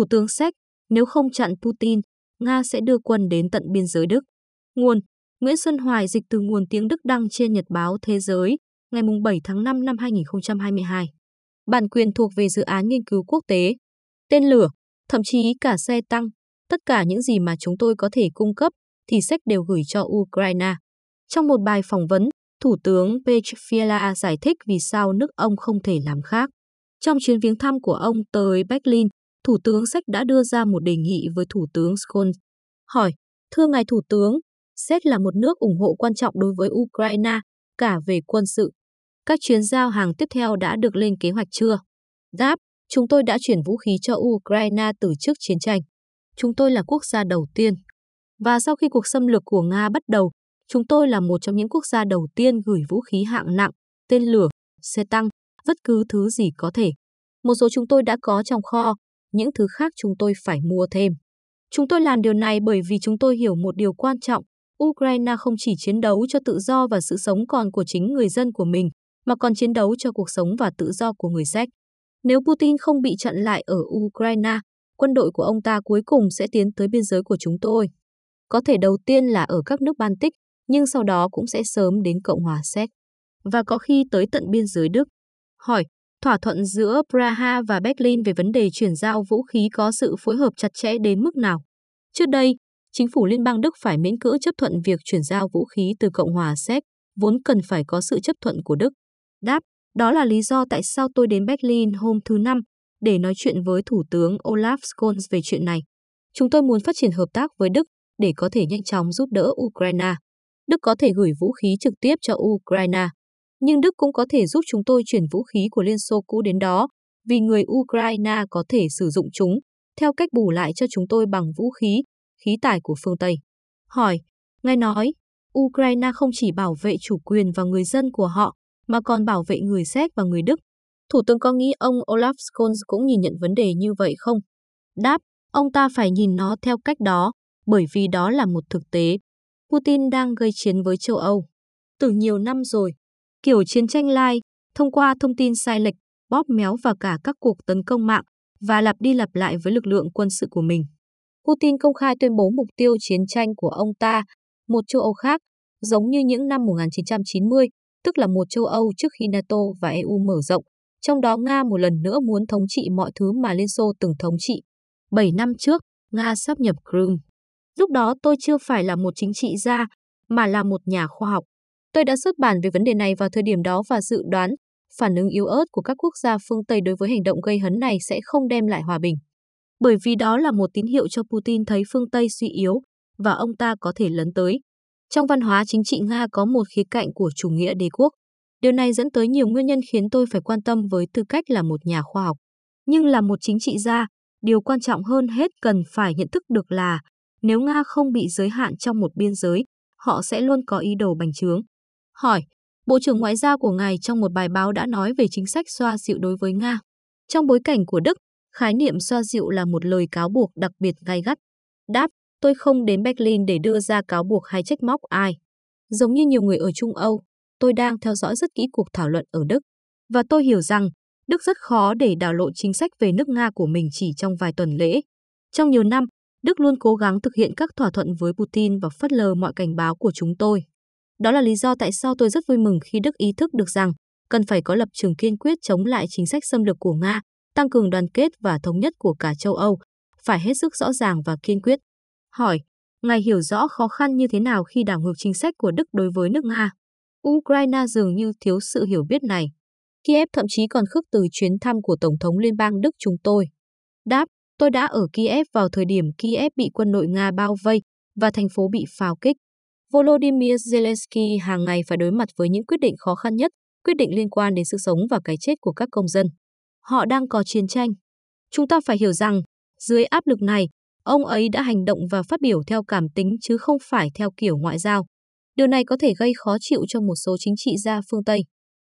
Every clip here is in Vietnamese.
Thủ tướng Séc, nếu không chặn Putin, Nga sẽ đưa quân đến tận biên giới Đức. Nguồn Nguyễn Xuân Hoài dịch từ nguồn tiếng Đức đăng trên Nhật báo Thế giới, ngày 7 tháng 5 năm 2022. Bản quyền thuộc về dự án nghiên cứu quốc tế. Tên lửa, thậm chí cả xe tăng, tất cả những gì mà chúng tôi có thể cung cấp thì Séc đều gửi cho Ukraine. Trong một bài phỏng vấn, Thủ tướng Petr Fiala giải thích vì sao nước ông không thể làm khác. Trong chuyến viếng thăm của ông tới Berlin, Thủ tướng Séc đã đưa ra một đề nghị với Thủ tướng Scholz. Hỏi, thưa ngài Thủ tướng, Séc là một nước ủng hộ quan trọng đối với Ukraine, cả về quân sự. Các chuyến giao hàng tiếp theo đã được lên kế hoạch chưa? Đáp, chúng tôi đã chuyển vũ khí cho Ukraine từ trước chiến tranh. Chúng tôi là quốc gia đầu tiên. Và sau khi cuộc xâm lược của Nga bắt đầu, chúng tôi là một trong những quốc gia đầu tiên gửi vũ khí hạng nặng, tên lửa, xe tăng, bất cứ thứ gì có thể. Một số chúng tôi đã có trong kho, những thứ khác chúng tôi phải mua thêm. Chúng tôi làm điều này bởi vì chúng tôi hiểu một điều quan trọng. Ukraine không chỉ chiến đấu cho tự do và sự sống còn của chính người dân của mình, mà còn chiến đấu cho cuộc sống và tự do của người Séc. Nếu Putin không bị chặn lại ở Ukraine, quân đội của ông ta cuối cùng sẽ tiến tới biên giới của chúng tôi. Có thể đầu tiên là ở các nước Baltic, nhưng sau đó cũng sẽ sớm đến Cộng hòa Séc. Và có khi tới tận biên giới Đức. Hỏi, thỏa thuận giữa Praha và Berlin về vấn đề chuyển giao vũ khí có sự phối hợp chặt chẽ đến mức nào? Trước đây, chính phủ Liên bang Đức phải miễn cưỡng chấp thuận việc chuyển giao vũ khí từ Cộng hòa Séc, vốn cần phải có sự chấp thuận của Đức. Đáp, đó là lý do tại sao tôi đến Berlin hôm thứ Năm để nói chuyện với Thủ tướng Olaf Scholz về chuyện này. Chúng tôi muốn phát triển hợp tác với Đức để có thể nhanh chóng giúp đỡ Ukraine. Đức có thể gửi vũ khí trực tiếp cho Ukraine, nhưng Đức cũng có thể giúp chúng tôi chuyển vũ khí của Liên Xô cũ đến đó, vì người Ukraine có thể sử dụng chúng, theo cách bù lại cho chúng tôi bằng vũ khí, khí tài của phương Tây. Hỏi, nghe nói, Ukraine không chỉ bảo vệ chủ quyền và người dân của họ, mà còn bảo vệ người Séc và người Đức. Thủ tướng có nghĩ ông Olaf Scholz cũng nhìn nhận vấn đề như vậy không? Đáp, ông ta phải nhìn nó theo cách đó, bởi vì đó là một thực tế. Putin đang gây chiến với châu Âu. Từ nhiều năm rồi, kiểu chiến tranh lai, thông qua thông tin sai lệch, bóp méo và cả các cuộc tấn công mạng và lặp đi lặp lại với lực lượng quân sự của mình. Putin công khai tuyên bố mục tiêu chiến tranh của ông ta, một châu Âu khác, giống như những năm 1990, tức là một châu Âu trước khi NATO và EU mở rộng, trong đó Nga một lần nữa muốn thống trị mọi thứ mà Liên Xô từng thống trị. 7 năm trước, Nga sắp nhập Crimea. Lúc đó tôi chưa phải là một chính trị gia, mà là một nhà khoa học. Tôi đã xuất bản về vấn đề này vào thời điểm đó và dự đoán phản ứng yếu ớt của các quốc gia phương Tây đối với hành động gây hấn này sẽ không đem lại hòa bình. Bởi vì đó là một tín hiệu cho Putin thấy phương Tây suy yếu và ông ta có thể lấn tới. Trong văn hóa chính trị Nga có một khía cạnh của chủ nghĩa đế quốc. Điều này dẫn tới nhiều nguyên nhân khiến tôi phải quan tâm với tư cách là một nhà khoa học. Nhưng là một chính trị gia, điều quan trọng hơn hết cần phải nhận thức được là nếu Nga không bị giới hạn trong một biên giới, họ sẽ luôn có ý đồ bành trướng. Hỏi, Bộ trưởng Ngoại giao của ngài trong một bài báo đã nói về chính sách xoa dịu đối với Nga. Trong bối cảnh của Đức, khái niệm xoa dịu là một lời cáo buộc đặc biệt gai gắt. Đáp, tôi không đến Berlin để đưa ra cáo buộc hay trách móc ai. Giống như nhiều người ở Trung Âu, tôi đang theo dõi rất kỹ cuộc thảo luận ở Đức. Và tôi hiểu rằng Đức rất khó để đảo lộ chính sách về nước Nga của mình chỉ trong vài tuần lễ. Trong nhiều năm, Đức luôn cố gắng thực hiện các thỏa thuận với Putin và phớt lờ mọi cảnh báo của chúng tôi. Đó là lý do tại sao tôi rất vui mừng khi Đức ý thức được rằng cần phải có lập trường kiên quyết chống lại chính sách xâm lược của Nga, tăng cường đoàn kết và thống nhất của cả châu Âu, phải hết sức rõ ràng và kiên quyết. Hỏi, ngài hiểu rõ khó khăn như thế nào khi đảo ngược chính sách của Đức đối với nước Nga? Ukraine dường như thiếu sự hiểu biết này. Kiev thậm chí còn khước từ chuyến thăm của Tổng thống Liên bang Đức chúng tôi. Đáp, tôi đã ở Kiev vào thời điểm Kiev bị quân đội Nga bao vây và thành phố bị pháo kích. Volodymyr Zelensky hàng ngày phải đối mặt với những quyết định khó khăn nhất, quyết định liên quan đến sự sống và cái chết của các công dân. Họ đang có chiến tranh. Chúng ta phải hiểu rằng, dưới áp lực này, ông ấy đã hành động và phát biểu theo cảm tính chứ không phải theo kiểu ngoại giao. Điều này có thể gây khó chịu cho một số chính trị gia phương Tây.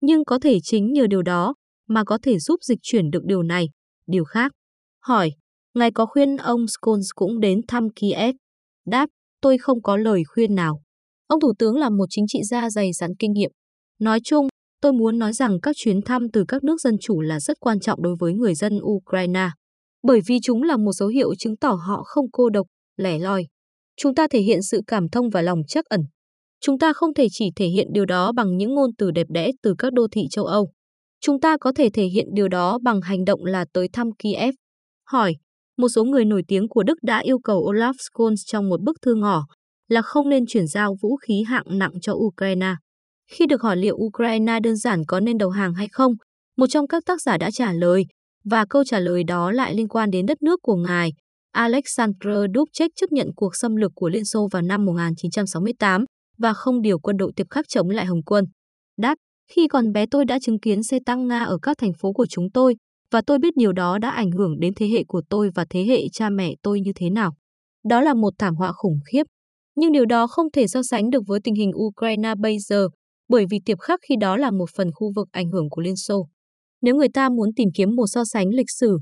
Nhưng có thể chính nhờ điều đó mà có thể giúp dịch chuyển được điều này, điều khác. Hỏi, ngài có khuyên ông Scholz cũng đến thăm Kiev? Đáp, tôi không có lời khuyên nào. Ông Thủ tướng là một chính trị gia dày dặn kinh nghiệm. Nói chung, tôi muốn nói rằng các chuyến thăm từ các nước dân chủ là rất quan trọng đối với người dân Ukraine. bởi vì chúng là một dấu hiệu chứng tỏ họ không cô độc, lẻ loi. Chúng ta thể hiện sự cảm thông và lòng trắc ẩn. Chúng ta không thể chỉ thể hiện điều đó bằng những ngôn từ đẹp đẽ từ các đô thị châu Âu. Chúng ta có thể thể hiện điều đó bằng hành động là tới thăm Kiev. Hỏi, một số người nổi tiếng của Đức đã yêu cầu Olaf Scholz trong một bức thư ngỏ là không nên chuyển giao vũ khí hạng nặng cho Ukraine. Khi được hỏi liệu Ukraine đơn giản có nên đầu hàng hay không, một trong các tác giả đã trả lời, và câu trả lời đó lại liên quan đến đất nước của ngài. Alexander Dubček chấp nhận cuộc xâm lược của Liên Xô vào năm 1968 và không điều quân đội tiếp khắc chống lại Hồng quân. Đáp, khi còn bé tôi đã chứng kiến xe tăng Nga ở các thành phố của chúng tôi, và tôi biết điều đó đã ảnh hưởng đến thế hệ của tôi và thế hệ cha mẹ tôi như thế nào. Đó là một thảm họa khủng khiếp. Nhưng điều đó không thể so sánh được với tình hình Ukraine bây giờ, bởi vì tiệp khắc khi đó là một phần khu vực ảnh hưởng của Liên Xô. Nếu người ta muốn tìm kiếm một so sánh lịch sử,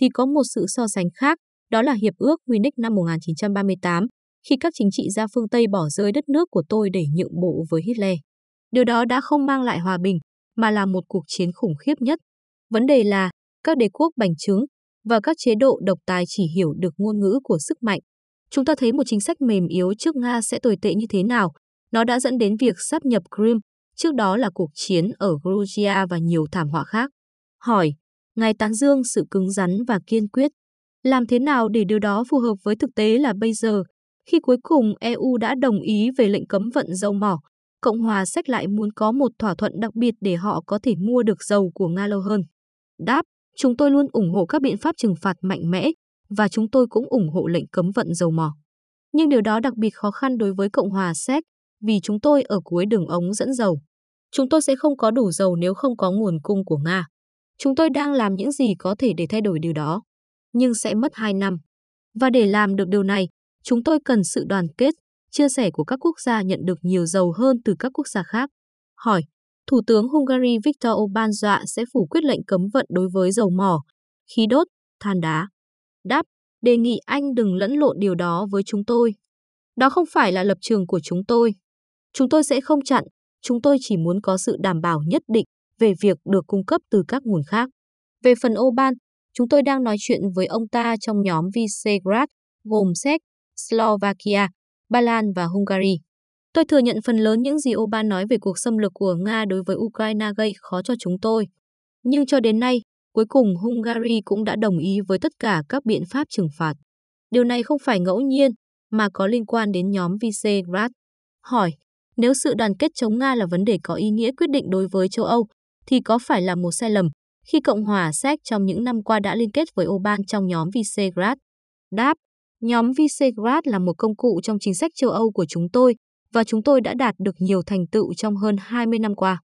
thì có một sự so sánh khác, đó là Hiệp ước Munich năm 1938, khi các chính trị gia phương Tây bỏ rơi đất nước của tôi để nhượng bộ với Hitler. Điều đó đã không mang lại hòa bình, mà là một cuộc chiến khủng khiếp nhất. Vấn đề là, các đế quốc bành trướng và các chế độ độc tài chỉ hiểu được ngôn ngữ của sức mạnh. Chúng ta thấy một chính sách mềm yếu trước Nga sẽ tồi tệ như thế nào. Nó đã dẫn đến việc sáp nhập Crimea, trước đó là cuộc chiến ở Georgia và nhiều thảm họa khác. Hỏi, Ngài tán dương sự cứng rắn và kiên quyết. Làm thế nào để điều đó phù hợp với thực tế là bây giờ, khi cuối cùng EU đã đồng ý về lệnh cấm vận dầu mỏ, Cộng hòa Séc lại muốn có một thỏa thuận đặc biệt để họ có thể mua được dầu của Nga lâu hơn. Đáp, chúng tôi luôn ủng hộ các biện pháp trừng phạt mạnh mẽ và chúng tôi cũng ủng hộ lệnh cấm vận dầu mỏ. Nhưng điều đó đặc biệt khó khăn đối với Cộng hòa Séc vì chúng tôi ở cuối đường ống dẫn dầu. Chúng tôi sẽ không có đủ dầu nếu không có nguồn cung của Nga. Chúng tôi đang làm những gì có thể để thay đổi điều đó, nhưng sẽ mất 2 năm. Và để làm được điều này, chúng tôi cần sự đoàn kết, chia sẻ của các quốc gia nhận được nhiều dầu hơn từ các quốc gia khác. Hỏi, Thủ tướng Hungary Viktor Orbán dọa sẽ phủ quyết lệnh cấm vận đối với dầu mỏ, khí đốt, than đá. Đáp, đề nghị anh đừng lẫn lộn điều đó với chúng tôi. Đó không phải là lập trường của chúng tôi. Chúng tôi sẽ không chặn, chúng tôi chỉ muốn có sự đảm bảo nhất định về việc được cung cấp từ các nguồn khác. Về phần Oban, chúng tôi đang nói chuyện với ông ta trong nhóm Visegrad, gồm Séc, Slovakia, Ba Lan và Hungary. Tôi thừa nhận phần lớn những gì Oban nói về cuộc xâm lược của Nga đối với Ukraine gây khó cho chúng tôi. Nhưng cho đến nay, cuối cùng Hungary cũng đã đồng ý với tất cả các biện pháp trừng phạt. Điều này không phải ngẫu nhiên, mà có liên quan đến nhóm Visegrad. Hỏi, nếu sự đoàn kết chống Nga là vấn đề có ý nghĩa quyết định đối với châu Âu, thì có phải là một sai lầm khi Cộng hòa Séc trong những năm qua đã liên kết với Oban trong nhóm Visegrad? Đáp, nhóm Visegrad là một công cụ trong chính sách châu Âu của chúng tôi và chúng tôi đã đạt được nhiều thành tựu trong hơn 20 năm qua.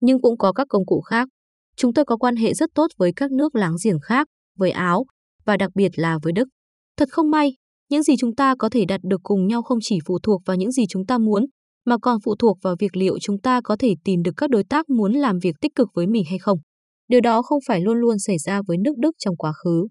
Nhưng cũng có các công cụ khác. Chúng tôi có quan hệ rất tốt với các nước láng giềng khác, với Áo và đặc biệt là với Đức. Thật không may, những gì chúng ta có thể đạt được cùng nhau không chỉ phụ thuộc vào những gì chúng ta muốn, mà còn phụ thuộc vào việc liệu chúng ta có thể tìm được các đối tác muốn làm việc tích cực với mình hay không. Điều đó không phải luôn luôn xảy ra với nước Đức trong quá khứ.